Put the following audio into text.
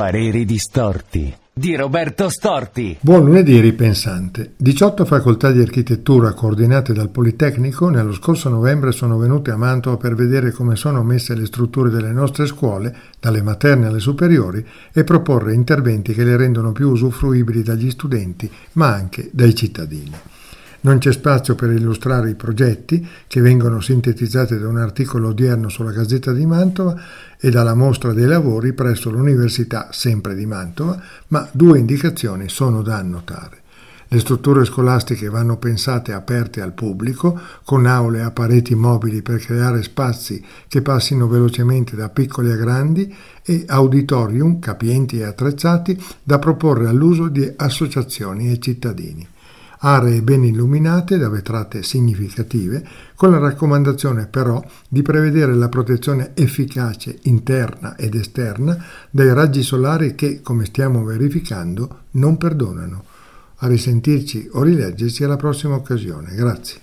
Pareri distorti di Roberto Storti. Buon lunedì ripensante. 18 facoltà di architettura coordinate dal Politecnico nello scorso novembre sono venute a Mantova per vedere come sono messe le strutture delle nostre scuole, dalle materne alle superiori, e proporre interventi che le rendono più usufruibili dagli studenti, ma anche dai cittadini. Non c'è spazio per illustrare i progetti, che vengono sintetizzati da un articolo odierno sulla Gazzetta di Mantova e dalla mostra dei lavori presso l'Università sempre di Mantova, ma due indicazioni sono da annotare. Le strutture scolastiche vanno pensate aperte al pubblico, con aule a pareti mobili per creare spazi che passino velocemente da piccoli a grandi e auditorium capienti e attrezzati da proporre all'uso di associazioni e cittadini aree ben illuminate da vetrate significative, con la raccomandazione però di prevedere la protezione efficace interna ed esterna dai raggi solari che, come stiamo verificando, non perdonano. A risentirci o rileggerci alla prossima occasione. Grazie.